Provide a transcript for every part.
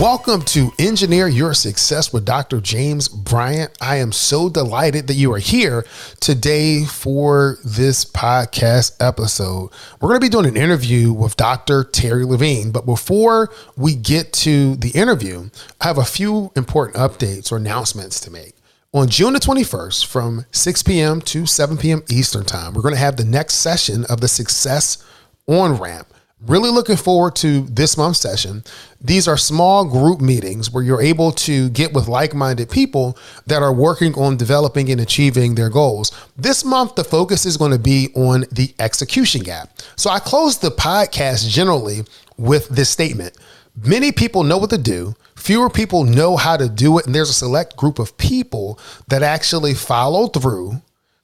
Welcome to Engineer Your Success with Dr. James Bryant. I am so delighted that you are here today for this podcast episode. We're going to be doing an interview with Dr. Terry Levine. But before we get to the interview, I have a few important updates or announcements to make. On June the 21st, from 6 p.m. to 7 p.m. Eastern Time, we're going to have the next session of the Success On Ramp. Really looking forward to this month's session. These are small group meetings where you're able to get with like minded people that are working on developing and achieving their goals. This month, the focus is going to be on the execution gap. So I close the podcast generally with this statement Many people know what to do, fewer people know how to do it, and there's a select group of people that actually follow through,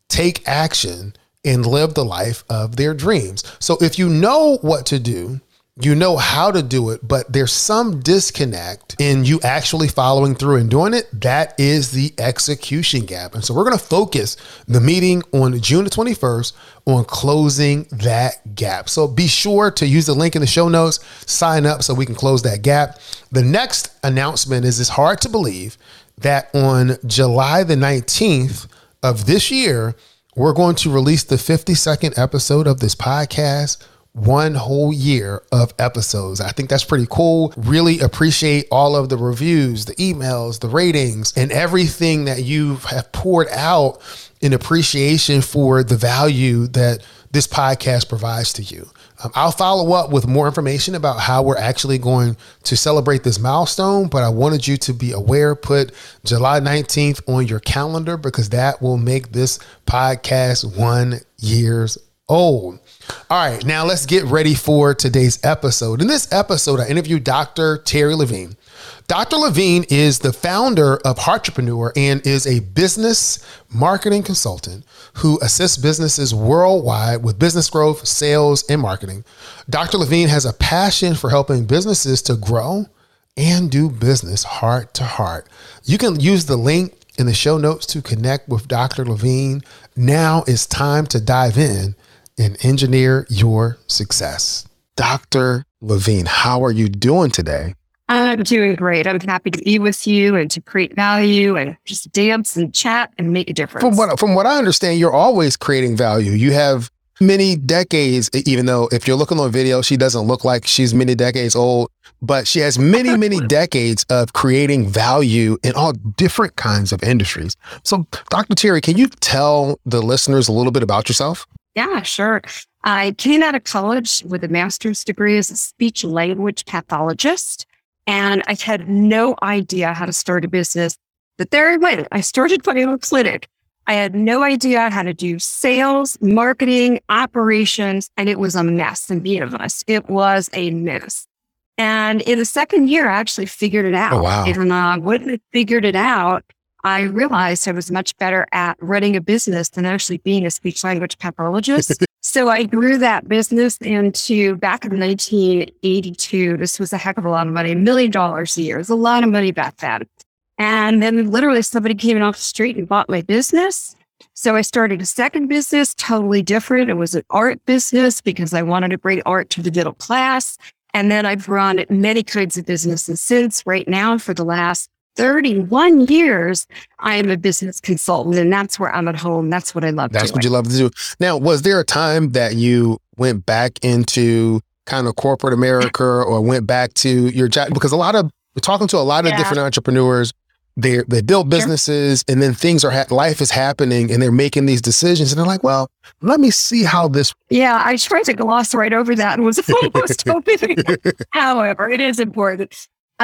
take action, and live the life of their dreams. So if you know what to do, you know how to do it, but there's some disconnect in you actually following through and doing it. That is the execution gap. And so we're going to focus the meeting on June the 21st on closing that gap. So be sure to use the link in the show notes, sign up so we can close that gap. The next announcement is it's hard to believe that on July the 19th of this year, we're going to release the 52nd episode of this podcast one whole year of episodes. I think that's pretty cool. Really appreciate all of the reviews, the emails, the ratings, and everything that you have poured out in appreciation for the value that this podcast provides to you. Um, I'll follow up with more information about how we're actually going to celebrate this milestone, but I wanted you to be aware. Put July 19th on your calendar because that will make this podcast one years old. All right, now let's get ready for today's episode. In this episode, I interviewed Dr. Terry Levine. Dr. Levine is the founder of Heartrepreneur and is a business marketing consultant who assists businesses worldwide with business growth, sales, and marketing. Dr. Levine has a passion for helping businesses to grow and do business heart to heart. You can use the link in the show notes to connect with Dr. Levine. Now it's time to dive in and engineer your success. Dr. Levine, how are you doing today? I'm doing great. I'm happy to be with you and to create value and just dance and chat and make a difference. From what from what I understand, you're always creating value. You have many decades, even though if you're looking on video, she doesn't look like she's many decades old, but she has many, many decades of creating value in all different kinds of industries. So, Dr. Terry, can you tell the listeners a little bit about yourself? Yeah, sure. I came out of college with a master's degree as a speech language pathologist, and I had no idea how to start a business. But there I went. I started my own clinic. I had no idea how to do sales, marketing, operations, and it was a mess. And being honest, it was a mess. And in the second year, I actually figured it out. Oh, wow. And uh, when I figured it out, I realized I was much better at running a business than actually being a speech language pathologist. So I grew that business into back in 1982. This was a heck of a lot of money, a million dollars a year. It was a lot of money back then. And then literally somebody came in off the street and bought my business. So I started a second business, totally different. It was an art business because I wanted to bring art to the middle class. And then I've run many kinds of businesses since right now for the last 31 years, I am a business consultant and that's where I'm at home. That's what I love That's doing. what you love to do. Now, was there a time that you went back into kind of corporate America or went back to your job? Because a lot of, talking to a lot of Yeah. different entrepreneurs. They they build businesses and then things are ha- life is happening and they're making these decisions and they're like, well, let me see how this. Yeah, I tried to gloss right over that and was almost hoping. However, it is important.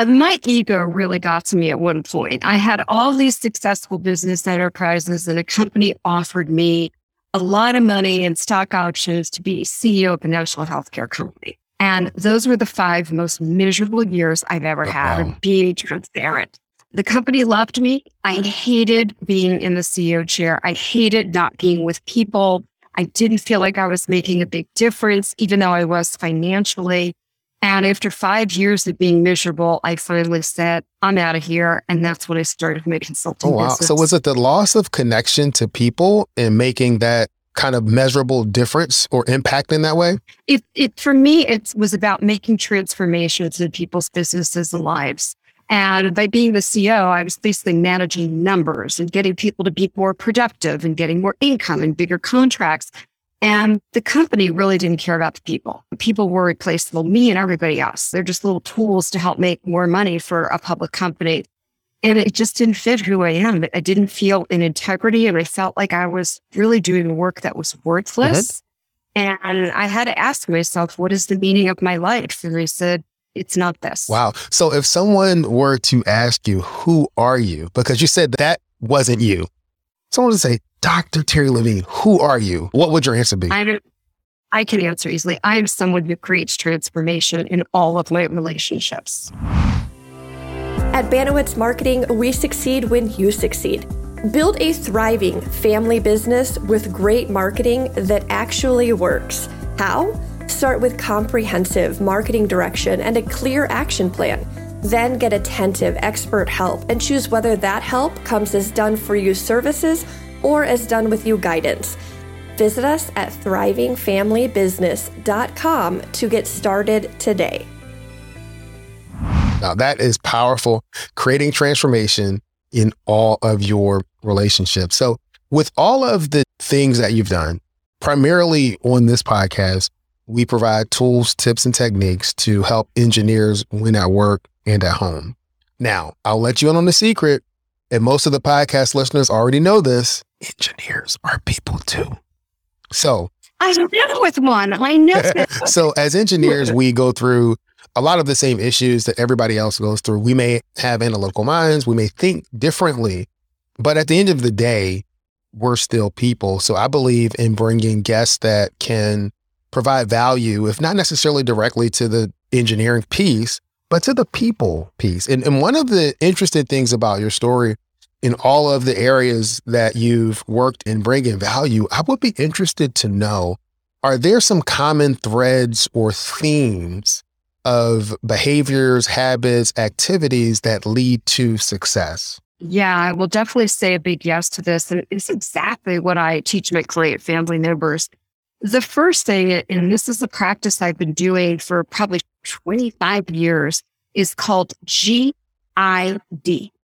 My ego really got to me at one point. I had all these successful business enterprises, and a company offered me a lot of money and stock options to be CEO of a national healthcare company. And those were the five most miserable years I've ever Oh, had wow. of being transparent. The company loved me. I hated being in the CEO chair. I hated not being with people. I didn't feel like I was making a big difference, even though I was financially. And after five years of being miserable, I finally said, I'm out of here. And that's when I started my consulting Oh wow! business. So was it the loss of connection to people and making that kind of measurable difference or impact in that way? it, it for me it was about making transformations in people's businesses and lives and by being the ceo i was basically managing numbers and getting people to be more productive and getting more income and bigger contracts and the company really didn't care about the people people were replaceable me and everybody else they're just little tools to help make more money for a public company and it just didn't fit who i am i didn't feel in integrity and i felt like i was really doing work that was worthless and I had to ask myself, what is the meaning of my life? And I said, it's not this. Wow! So if someone were to ask you, "Who are you?" because you said that wasn't you, someone would say, "Dr. Terry Levine, who are you?" What would your answer be? I'm, I can answer easily. I am someone who creates transformation in all of my relationships. At Banowitz Marketing, we succeed when you succeed. Build a thriving family business with great marketing that actually works. How? Start with comprehensive marketing direction and a clear action plan. Then get attentive expert help and choose whether that help comes as done for you services or as done with you guidance. Visit us at thrivingfamilybusiness.com to get started today. Now that is powerful, creating transformation in all of your relationships. So, with all of the things that you've done, primarily on this podcast, we provide tools, tips, and techniques to help engineers win at work and at home. Now, I'll let you in on the secret, and most of the podcast listeners already know this engineers are people too. So, I live with one. I know. so as engineers, we go through a lot of the same issues that everybody else goes through. We may have analytical minds, we may think differently, but at the end of the day, we're still people. So I believe in bringing guests that can provide value, if not necessarily directly to the engineering piece, but to the people piece. And, and one of the interesting things about your story in all of the areas that you've worked in bringing value, I would be interested to know are there some common threads or themes of behaviors, habits, activities that lead to success? Yeah, I will definitely say a big yes to this. And it's exactly what I teach my client family members. The first thing, and this is a practice I've been doing for probably 25 years, is called GID.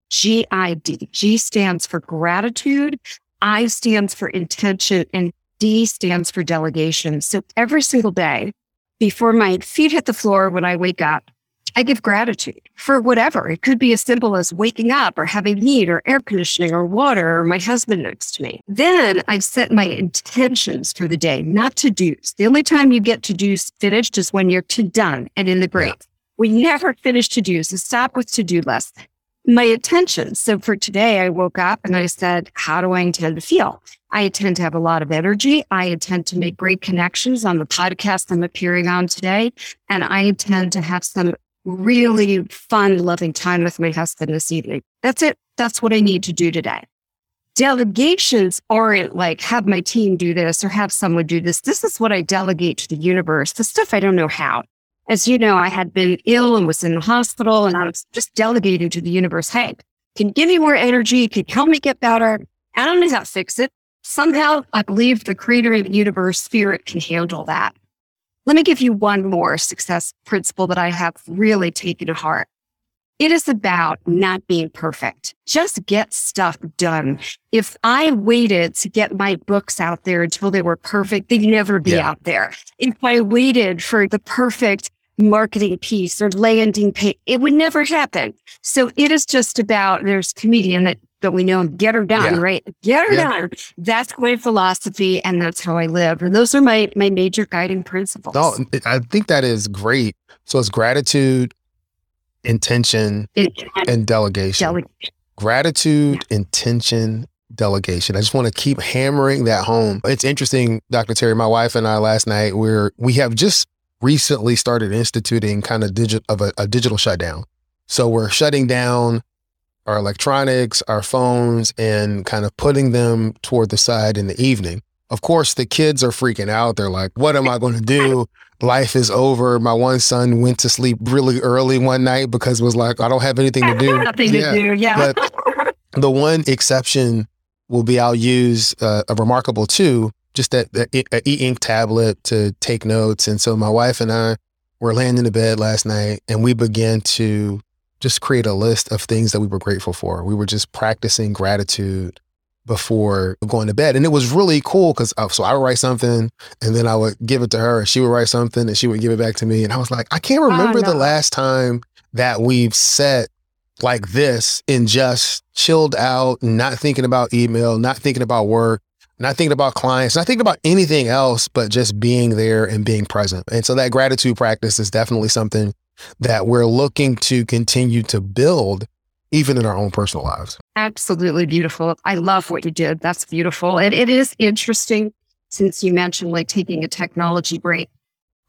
GID. G stands for gratitude, I stands for intention, and D stands for delegation. So every single day before my feet hit the floor when I wake up, I give gratitude for whatever. It could be as simple as waking up or having heat or air conditioning or water or my husband next to me. Then I set my intentions for the day, not to do's. The only time you get to do's finished is when you're to done and in the grave. We never finish to do's. So stop with to do lists. My intentions. So for today, I woke up and I said, How do I intend to feel? I intend to have a lot of energy. I intend to make great connections on the podcast I'm appearing on today. And I intend to have some really fun, loving time with my husband this evening. That's it. That's what I need to do today. Delegations aren't like have my team do this or have someone do this. This is what I delegate to the universe, the stuff I don't know how. As you know, I had been ill and was in the hospital and I was just delegating to the universe. Hey, can give me more energy? Can help me get better? I don't know how to fix it. Somehow I believe the creator of the universe spirit can handle that. Let me give you one more success principle that I have really taken to heart. It is about not being perfect. Just get stuff done. If I waited to get my books out there until they were perfect, they'd never be Yeah. out there. If I waited for the perfect marketing piece or landing page, it would never happen. So it is just about, there's a comedian that, that we know, get her done, Yeah. right? Get her Yeah. done. That's my philosophy and that's how I live. And those are my, my major guiding principles. No, I think that is great. So it's gratitude, intention, It- and delegation. delegation. Gratitude, intention, delegation. I just want to keep hammering that home. It's interesting, Dr. Terry, my wife and I last night, we're we have just recently started instituting kind of digit of a, a digital shutdown. So we're shutting down our electronics, our phones, and kind of putting them toward the side in the evening. Of course, the kids are freaking out. They're like, what am I going to do? Life is over. My one son went to sleep really early one night because it was like, I don't have anything to do. Nothing yeah. to do. Yeah. But the one exception will be I'll use uh, a reMarkable two, just that e ink tablet to take notes. And so my wife and I were laying in the bed last night and we began to just create a list of things that we were grateful for. We were just practicing gratitude before going to bed. And it was really cool because so I would write something and then I would give it to her and she would write something and she would give it back to me. And I was like, I can't oh, remember oh, no. the last time that we've set like this and just chilled out, not thinking about email, not thinking about work, not thinking about clients, not thinking about anything else, but just being there and being present. And so that gratitude practice is definitely something that we're looking to continue to build even in our own personal lives. Absolutely beautiful. I love what you did. That's beautiful. And it is interesting since you mentioned like taking a technology break.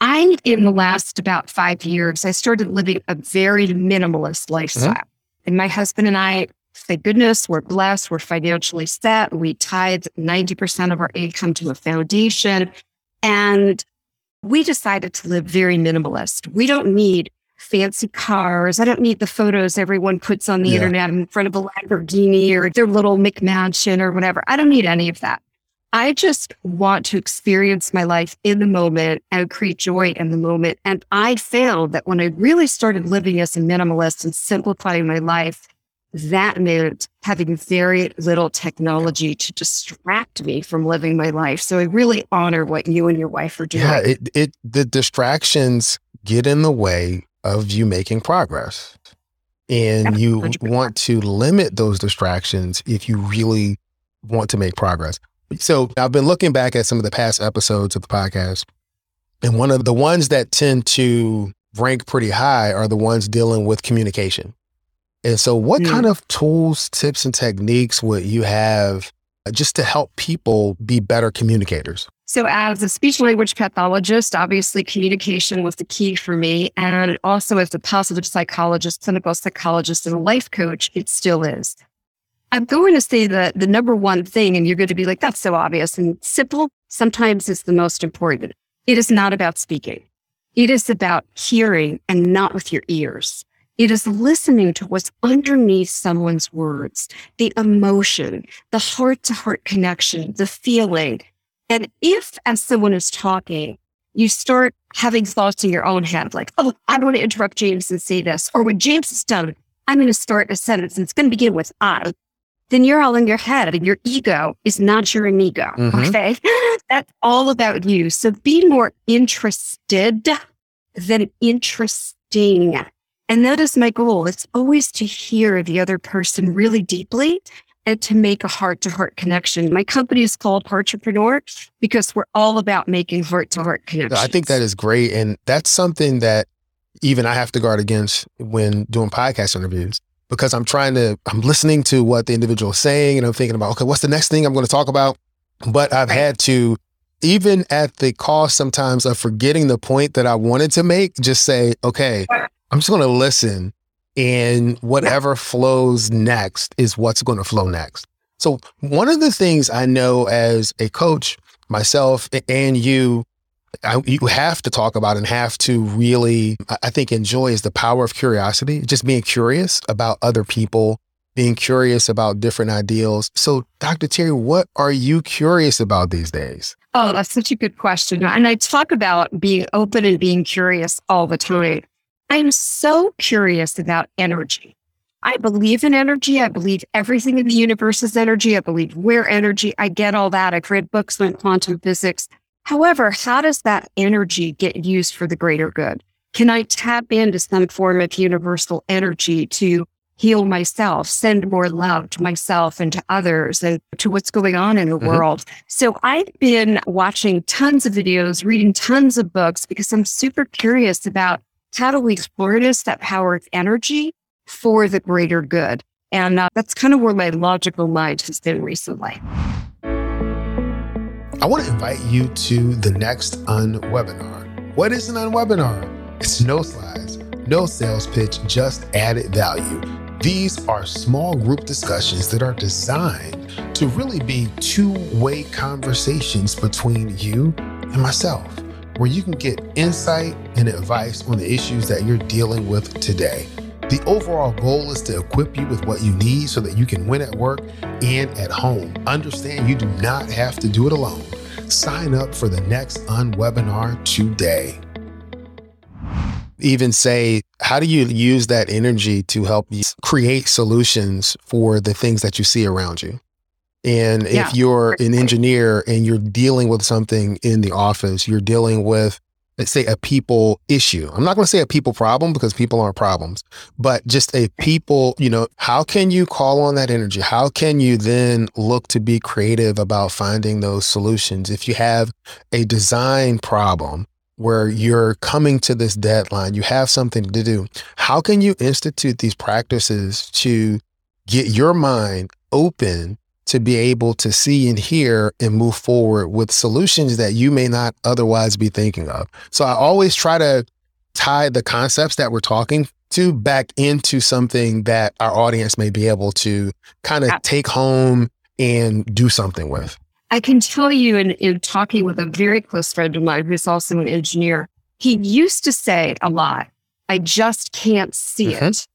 I, in the last about five years, I started living a very minimalist mm-hmm. lifestyle. Mm-hmm. And my husband and I, thank goodness, we're blessed. We're financially set. We tithe 90% of our income to a foundation. And we decided to live very minimalist. We don't need fancy cars. I don't need the photos everyone puts on the yeah. internet in front of a Lamborghini or their little McMansion or whatever. I don't need any of that. I just want to experience my life in the moment and create joy in the moment. And I found that when I really started living as a minimalist and simplifying my life, that meant having very little technology to distract me from living my life. So I really honor what you and your wife are doing. Yeah, it, it the distractions get in the way of you making progress. And you 100%. want to limit those distractions if you really want to make progress. So I've been looking back at some of the past episodes of the podcast, and one of the ones that tend to rank pretty high are the ones dealing with communication. And so, what mm. kind of tools, tips, and techniques would you have Uh, just to help people be better communicators? So, as a speech language pathologist, obviously communication was the key for me. And also, as a positive psychologist, clinical psychologist, and a life coach, it still is. I'm going to say that the number one thing, and you're going to be like, that's so obvious and simple, sometimes is the most important. It is not about speaking, it is about hearing and not with your ears. It is listening to what's underneath someone's words, the emotion, the heart to heart connection, the feeling, and if, as someone is talking, you start having thoughts in your own head, like, oh, I don't want to interrupt James and say this. Or when James is done, I'm going to start a sentence and it's going to begin with I. Then you're all in your head and your ego is not your amigo. Mm-hmm. Okay. That's all about you. So be more interested than interesting. And that is my goal. It's always to hear the other person really deeply and to make a heart to heart connection. My company is called Heartrepreneur because we're all about making heart to heart connections. I think that is great. And that's something that even I have to guard against when doing podcast interviews because I'm trying to, I'm listening to what the individual is saying and I'm thinking about, okay, what's the next thing I'm going to talk about? But I've had to, even at the cost sometimes of forgetting the point that I wanted to make, just say, okay, I'm just going to listen and whatever flows next is what's going to flow next. So, one of the things I know as a coach, myself and you, I, you have to talk about and have to really, I think, enjoy is the power of curiosity, just being curious about other people, being curious about different ideals. So, Dr. Terry, what are you curious about these days? Oh, that's such a good question. And I talk about being open and being curious all the time. I'm so curious about energy. I believe in energy. I believe everything in the universe is energy. I believe we're energy. I get all that. I've read books on quantum physics. However, how does that energy get used for the greater good? Can I tap into some form of universal energy to heal myself, send more love to myself and to others and to what's going on in the mm-hmm. world? So I've been watching tons of videos, reading tons of books because I'm super curious about how do we harness that power of energy for the greater good? And uh, that's kind of where my logical mind has been recently. I want to invite you to the next Un webinar What is an unwebinar? It's no slides, no sales pitch, just added value. These are small group discussions that are designed to really be two way conversations between you and myself, where you can get insight and advice on the issues that you're dealing with today. The overall goal is to equip you with what you need so that you can win at work and at home. Understand you do not have to do it alone. Sign up for the next unwebinar today. Even say, how do you use that energy to help you create solutions for the things that you see around you? And yeah. if you're an engineer and you're dealing with something in the office, you're dealing with let's say a people issue. I'm not going to say a people problem because people aren't problems, but just a people, you know, how can you call on that energy? How can you then look to be creative about finding those solutions? If you have a design problem where you're coming to this deadline, you have something to do, how can you institute these practices to get your mind open to be able to see and hear and move forward with solutions that you may not otherwise be thinking of. So I always try to tie the concepts that we're talking to back into something that our audience may be able to kind of take home and do something with. I can tell you in, in talking with a very close friend of mine who's also an engineer, he used to say a lot, I just can't see mm-hmm. it.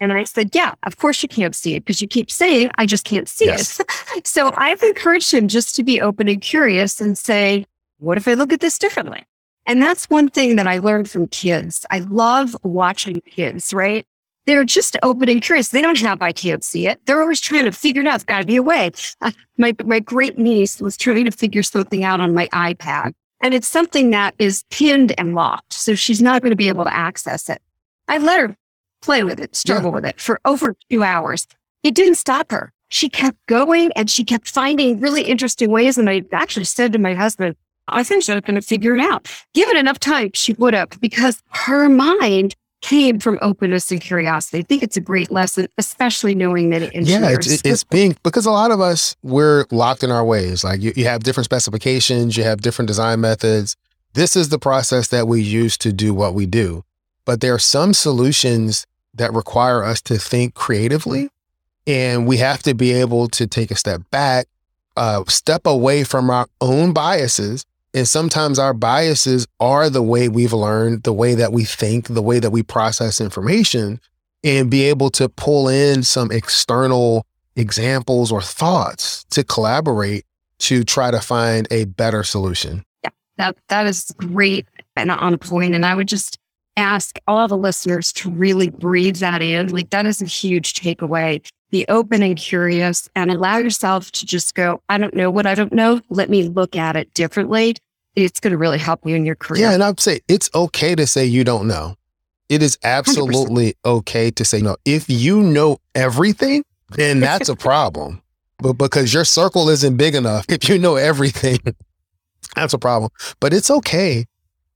And I said, Yeah, of course you can't see it because you keep saying, I just can't see yes. it. so I've encouraged him just to be open and curious and say, What if I look at this differently? And that's one thing that I learned from kids. I love watching kids, right? They're just open and curious. They don't have, I can't see it. They're always trying to figure it out. It's got to be a way. Uh, my, my great niece was trying to figure something out on my iPad. And it's something that is pinned and locked. So she's not going to be able to access it. I let her play with it, struggle yeah. with it for over two hours. It didn't stop her. She kept going and she kept finding really interesting ways. And I actually said to my husband, I think she's going to figure it out. Give it enough time, she would have, because her mind came from openness and curiosity. I think it's a great lesson, especially knowing that it Yeah, it's, it's being, because a lot of us, we're locked in our ways. Like you, you have different specifications, you have different design methods. This is the process that we use to do what we do. But there are some solutions that require us to think creatively. And we have to be able to take a step back, uh, step away from our own biases. And sometimes our biases are the way we've learned, the way that we think, the way that we process information, and be able to pull in some external examples or thoughts to collaborate to try to find a better solution. Yeah, that that is great and on point. And I would just ask all the listeners to really breathe that in. Like that is a huge takeaway. Be open and curious and allow yourself to just go, I don't know what I don't know. Let me look at it differently. It's going to really help you in your career. Yeah. And I'd say it's okay to say you don't know. It is absolutely 100%. okay to say no. If you know everything, then that's a problem. But because your circle isn't big enough, if you know everything, that's a problem. But it's okay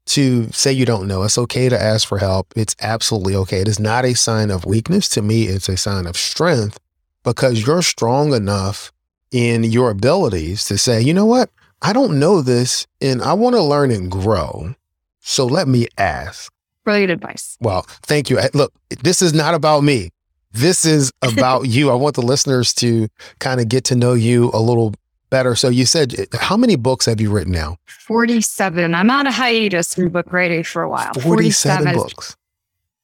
to say you don't know. It's okay to ask for help. It's absolutely okay. It is not a sign of weakness. To me, it's a sign of strength because you're strong enough in your abilities to say, you know what? I don't know this and I want to learn and grow. So let me ask. Brilliant advice. Well, thank you. Look, this is not about me. This is about you. I want the listeners to kind of get to know you a little better. So you said, eh, how many books have you written now? 47. I'm on a hiatus from book writing for a while. 47, 47. books.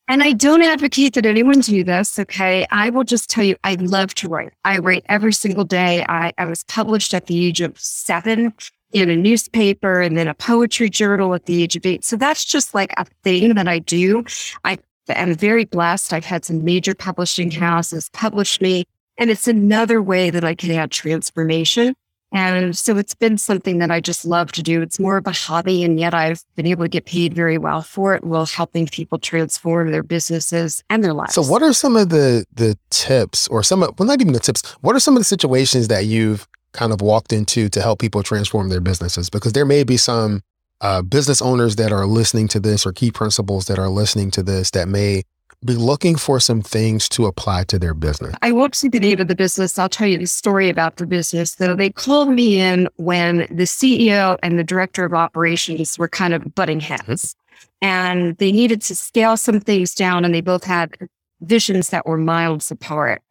And I don't advocate that anyone do this. Okay. I will just tell you, I love to write. I write every single day. I, I was published at the age of seven in a newspaper and then a poetry journal at the age of eight. So that's just like a thing that I do. I am very blessed. I've had some major publishing houses publish me. And it's another way that I can add transformation and so it's been something that I just love to do. It's more of a hobby, and yet I've been able to get paid very well for it while helping people transform their businesses and their lives. So, what are some of the the tips, or some of well, not even the tips? What are some of the situations that you've kind of walked into to help people transform their businesses? Because there may be some uh, business owners that are listening to this, or key principals that are listening to this that may be looking for some things to apply to their business. I won't see the name of the business. I'll tell you the story about the business. So they called me in when the CEO and the director of operations were kind of butting heads. Mm-hmm. and they needed to scale some things down and they both had visions that were miles apart.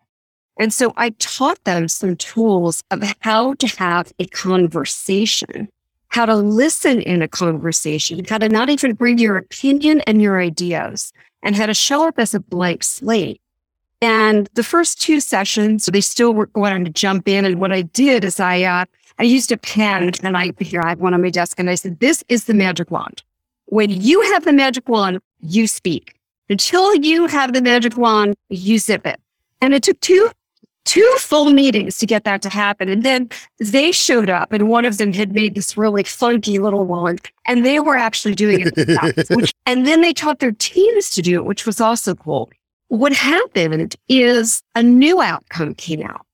And so I taught them some tools of how to have a conversation, how to listen in a conversation, how to not even bring your opinion and your ideas, and had to show up as a blank slate. And the first two sessions, they still were wanting to jump in. And what I did is I, uh, I used a pen and I, here I have one on my desk and I said, this is the magic wand. When you have the magic wand, you speak. Until you have the magic wand, you zip it. And it took two, two full meetings to get that to happen. And then they showed up and one of them had made this really funky little wand and they were actually doing it. which, and then they taught their teams to do it, which was also cool. What happened is a new outcome came out.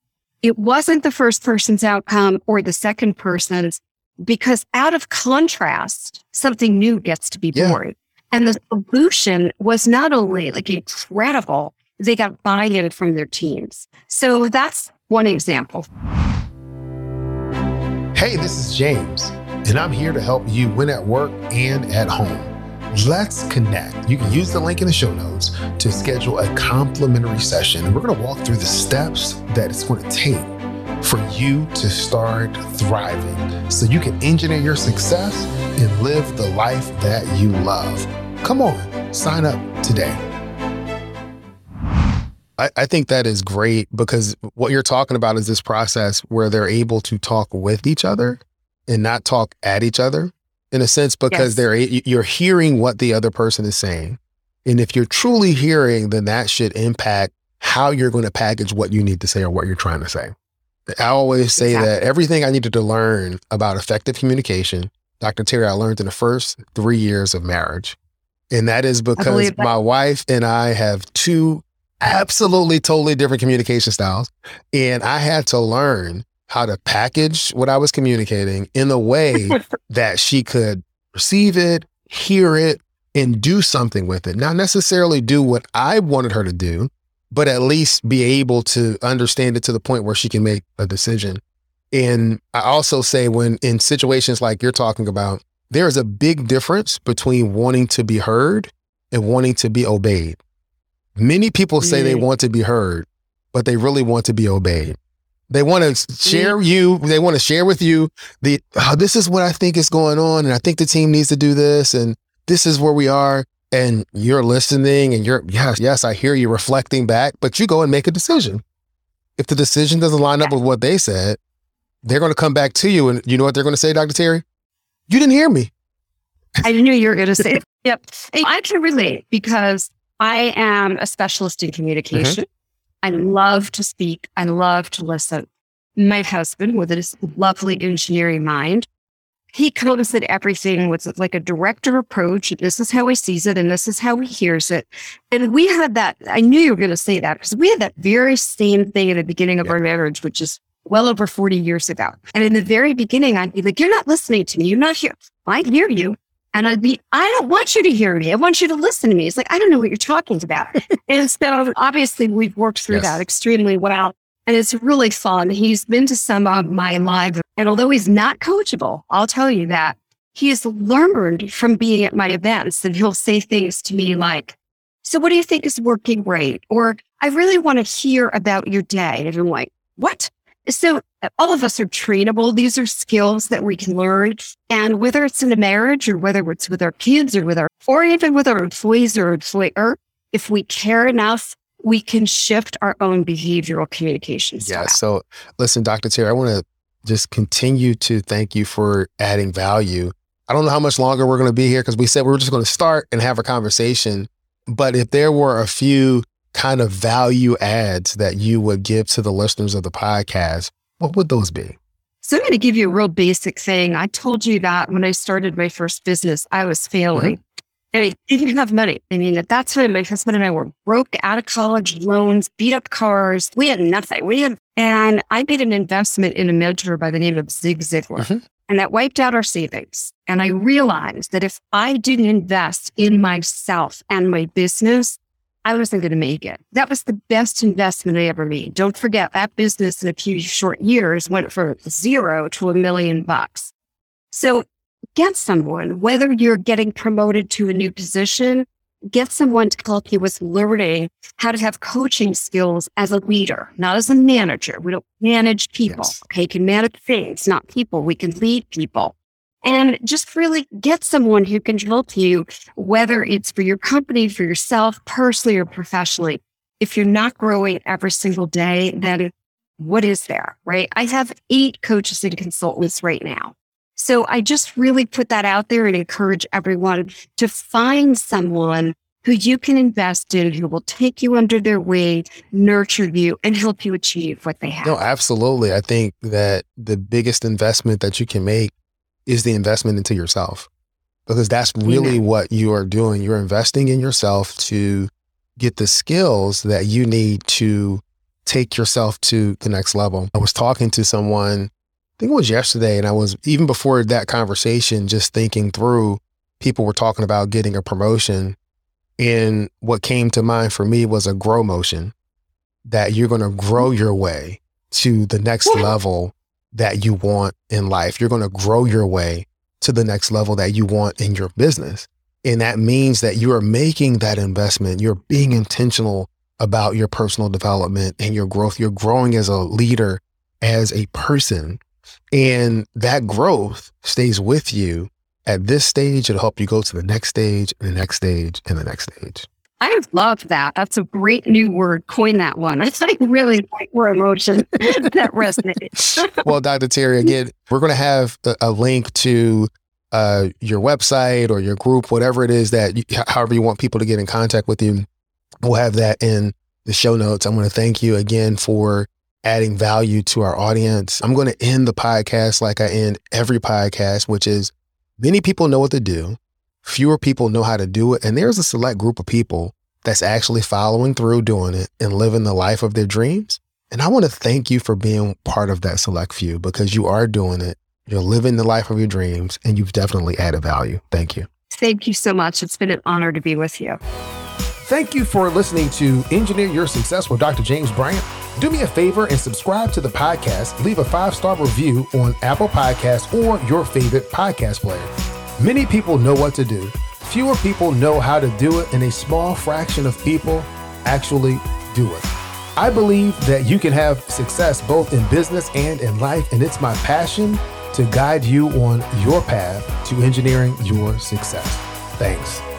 It wasn't the first person's outcome or the second person's because out of contrast, something new gets to be Yeah. born. And the solution was not only like incredible, they got buy-in from their teams. So that's one example. Hey, this is James, and I'm here to help you win at work and at home. Let's connect. You can use the link in the show notes to schedule a complimentary session. We're going to walk through the steps that it's going to take for you to start thriving so you can engineer your success and live the life that you love. Come on, sign up today. I, I think that is great because what you're talking about is this process where they're able to talk with each other and not talk at each other in a sense because Yes. they're you're hearing what the other person is saying. And if you're truly hearing, then that should impact how you're going to package what you need to say or what you're trying to say. I always say Exactly. that everything I needed to learn about effective communication, Dr. Terry, I learned in the first three years of marriage. And that is because that. my wife and I have two absolutely totally different communication styles. And I had to learn how to package what I was communicating in a way that she could receive it, hear it, and do something with it. Not necessarily do what I wanted her to do, but at least be able to understand it to the point where she can make a decision. And I also say, when in situations like you're talking about, there is a big difference between wanting to be heard and wanting to be obeyed. Many people say they want to be heard, but they really want to be obeyed. They want to share you, they want to share with you the, oh, this is what I think is going on. And I think the team needs to do this. And this is where we are. And you're listening and you're, yes, yes, I hear you reflecting back, but you go and make a decision. If the decision doesn't line up with what they said, they're going to come back to you. And you know what they're going to say, Dr. Terry? You didn't hear me. I knew you were going to say it. Yep. I can relate because I am a specialist in mm-hmm. communication. I love to speak. I love to listen. My husband, with his lovely engineering mind, he comes at everything with like a director approach. This is how he sees it, and this is how he hears it. And we had that. I knew you were going to say that because we had that very same thing at the beginning of Yeah. our marriage, which is well over 40 years ago. And in the very beginning, I'd be like, You're not listening to me. You're not here. I hear you. And I'd be, I don't want you to hear me. I want you to listen to me. It's like, I don't know what you're talking about. and so obviously we've worked through Yes. that extremely well. And it's really fun. He's been to some of my lives. And although he's not coachable, I'll tell you that he has learned from being at my events and he'll say things to me like, so what do you think is working great? Or I really want to hear about your day. And I'm like, what? So uh, all of us are trainable. These are skills that we can learn. And whether it's in a marriage or whether it's with our kids or with our, or even with our employees or employer, if we care enough, we can shift our own behavioral communication style. Yeah. So listen, Dr. Terry, I want to just continue to thank you for adding value. I don't know how much longer we're going to be here because we said we were just going to start and have a conversation. But if there were a few kind of value adds that you would give to the listeners of the podcast, what would those be? So I'm going to give you a real basic thing. I told you that when I started my first business, I was failing. And I didn't have money. I mean, at that time, my husband and I were broke out of college, loans, beat up cars. We had nothing. We had, and I made an investment in a mentor by the name of Zig Ziglar. Mhm. And that wiped out our savings. And I realized that if I didn't invest in myself and my business, I wasn't going to make it. That was the best investment I ever made. Don't forget that business in a few short years went from zero to a million bucks. So get someone, whether you're getting promoted to a new position, get someone to help you with learning how to have coaching skills as a leader, not as a manager. We don't manage people. Yes. Okay. You can manage things, not people. We can lead people and just really get someone who can help you, whether it's for your company, for yourself, personally or professionally. If you're not growing every single day, then what is there, right? I have eight coaches and consultants right now. So I just really put that out there and encourage everyone to find someone who you can invest in, who will take you under their wing, nurture you, and help you achieve what they have. No, absolutely. I think that the biggest investment that you can make is the investment into yourself because that's really what you are doing. You're investing in yourself to get the skills that you need to take yourself to the next level. I was talking to someone, I think it was yesterday, and I was even before that conversation, just thinking through people were talking about getting a promotion. And what came to mind for me was a grow motion that you're going to grow mm-hmm. your way to the next level that you want in life. You're going to grow your way to the next level that you want in your business. And that means that you are making that investment. You're being intentional about your personal development and your growth. You're growing as a leader, as a person. And that growth stays with you at this stage. It'll help you go to the next stage, the next stage, and the next stage. I love that. That's a great new word. Coin that one. It's like really we're emotion that resonates. well, Dr. Terry, again, we're going to have a, a link to uh, your website or your group, whatever it is that, you, however you want people to get in contact with you. We'll have that in the show notes. I'm going to thank you again for adding value to our audience. I'm going to end the podcast like I end every podcast, which is many people know what to do Fewer people know how to do it. And there's a select group of people that's actually following through doing it and living the life of their dreams. And I want to thank you for being part of that select few because you are doing it. You're living the life of your dreams and you've definitely added value. Thank you. Thank you so much. It's been an honor to be with you. Thank you for listening to Engineer Your Success with Dr. James Bryant. Do me a favor and subscribe to the podcast. Leave a five star review on Apple Podcasts or your favorite podcast player. Many people know what to do. Fewer people know how to do it, and a small fraction of people actually do it. I believe that you can have success both in business and in life, and it's my passion to guide you on your path to engineering your success. Thanks.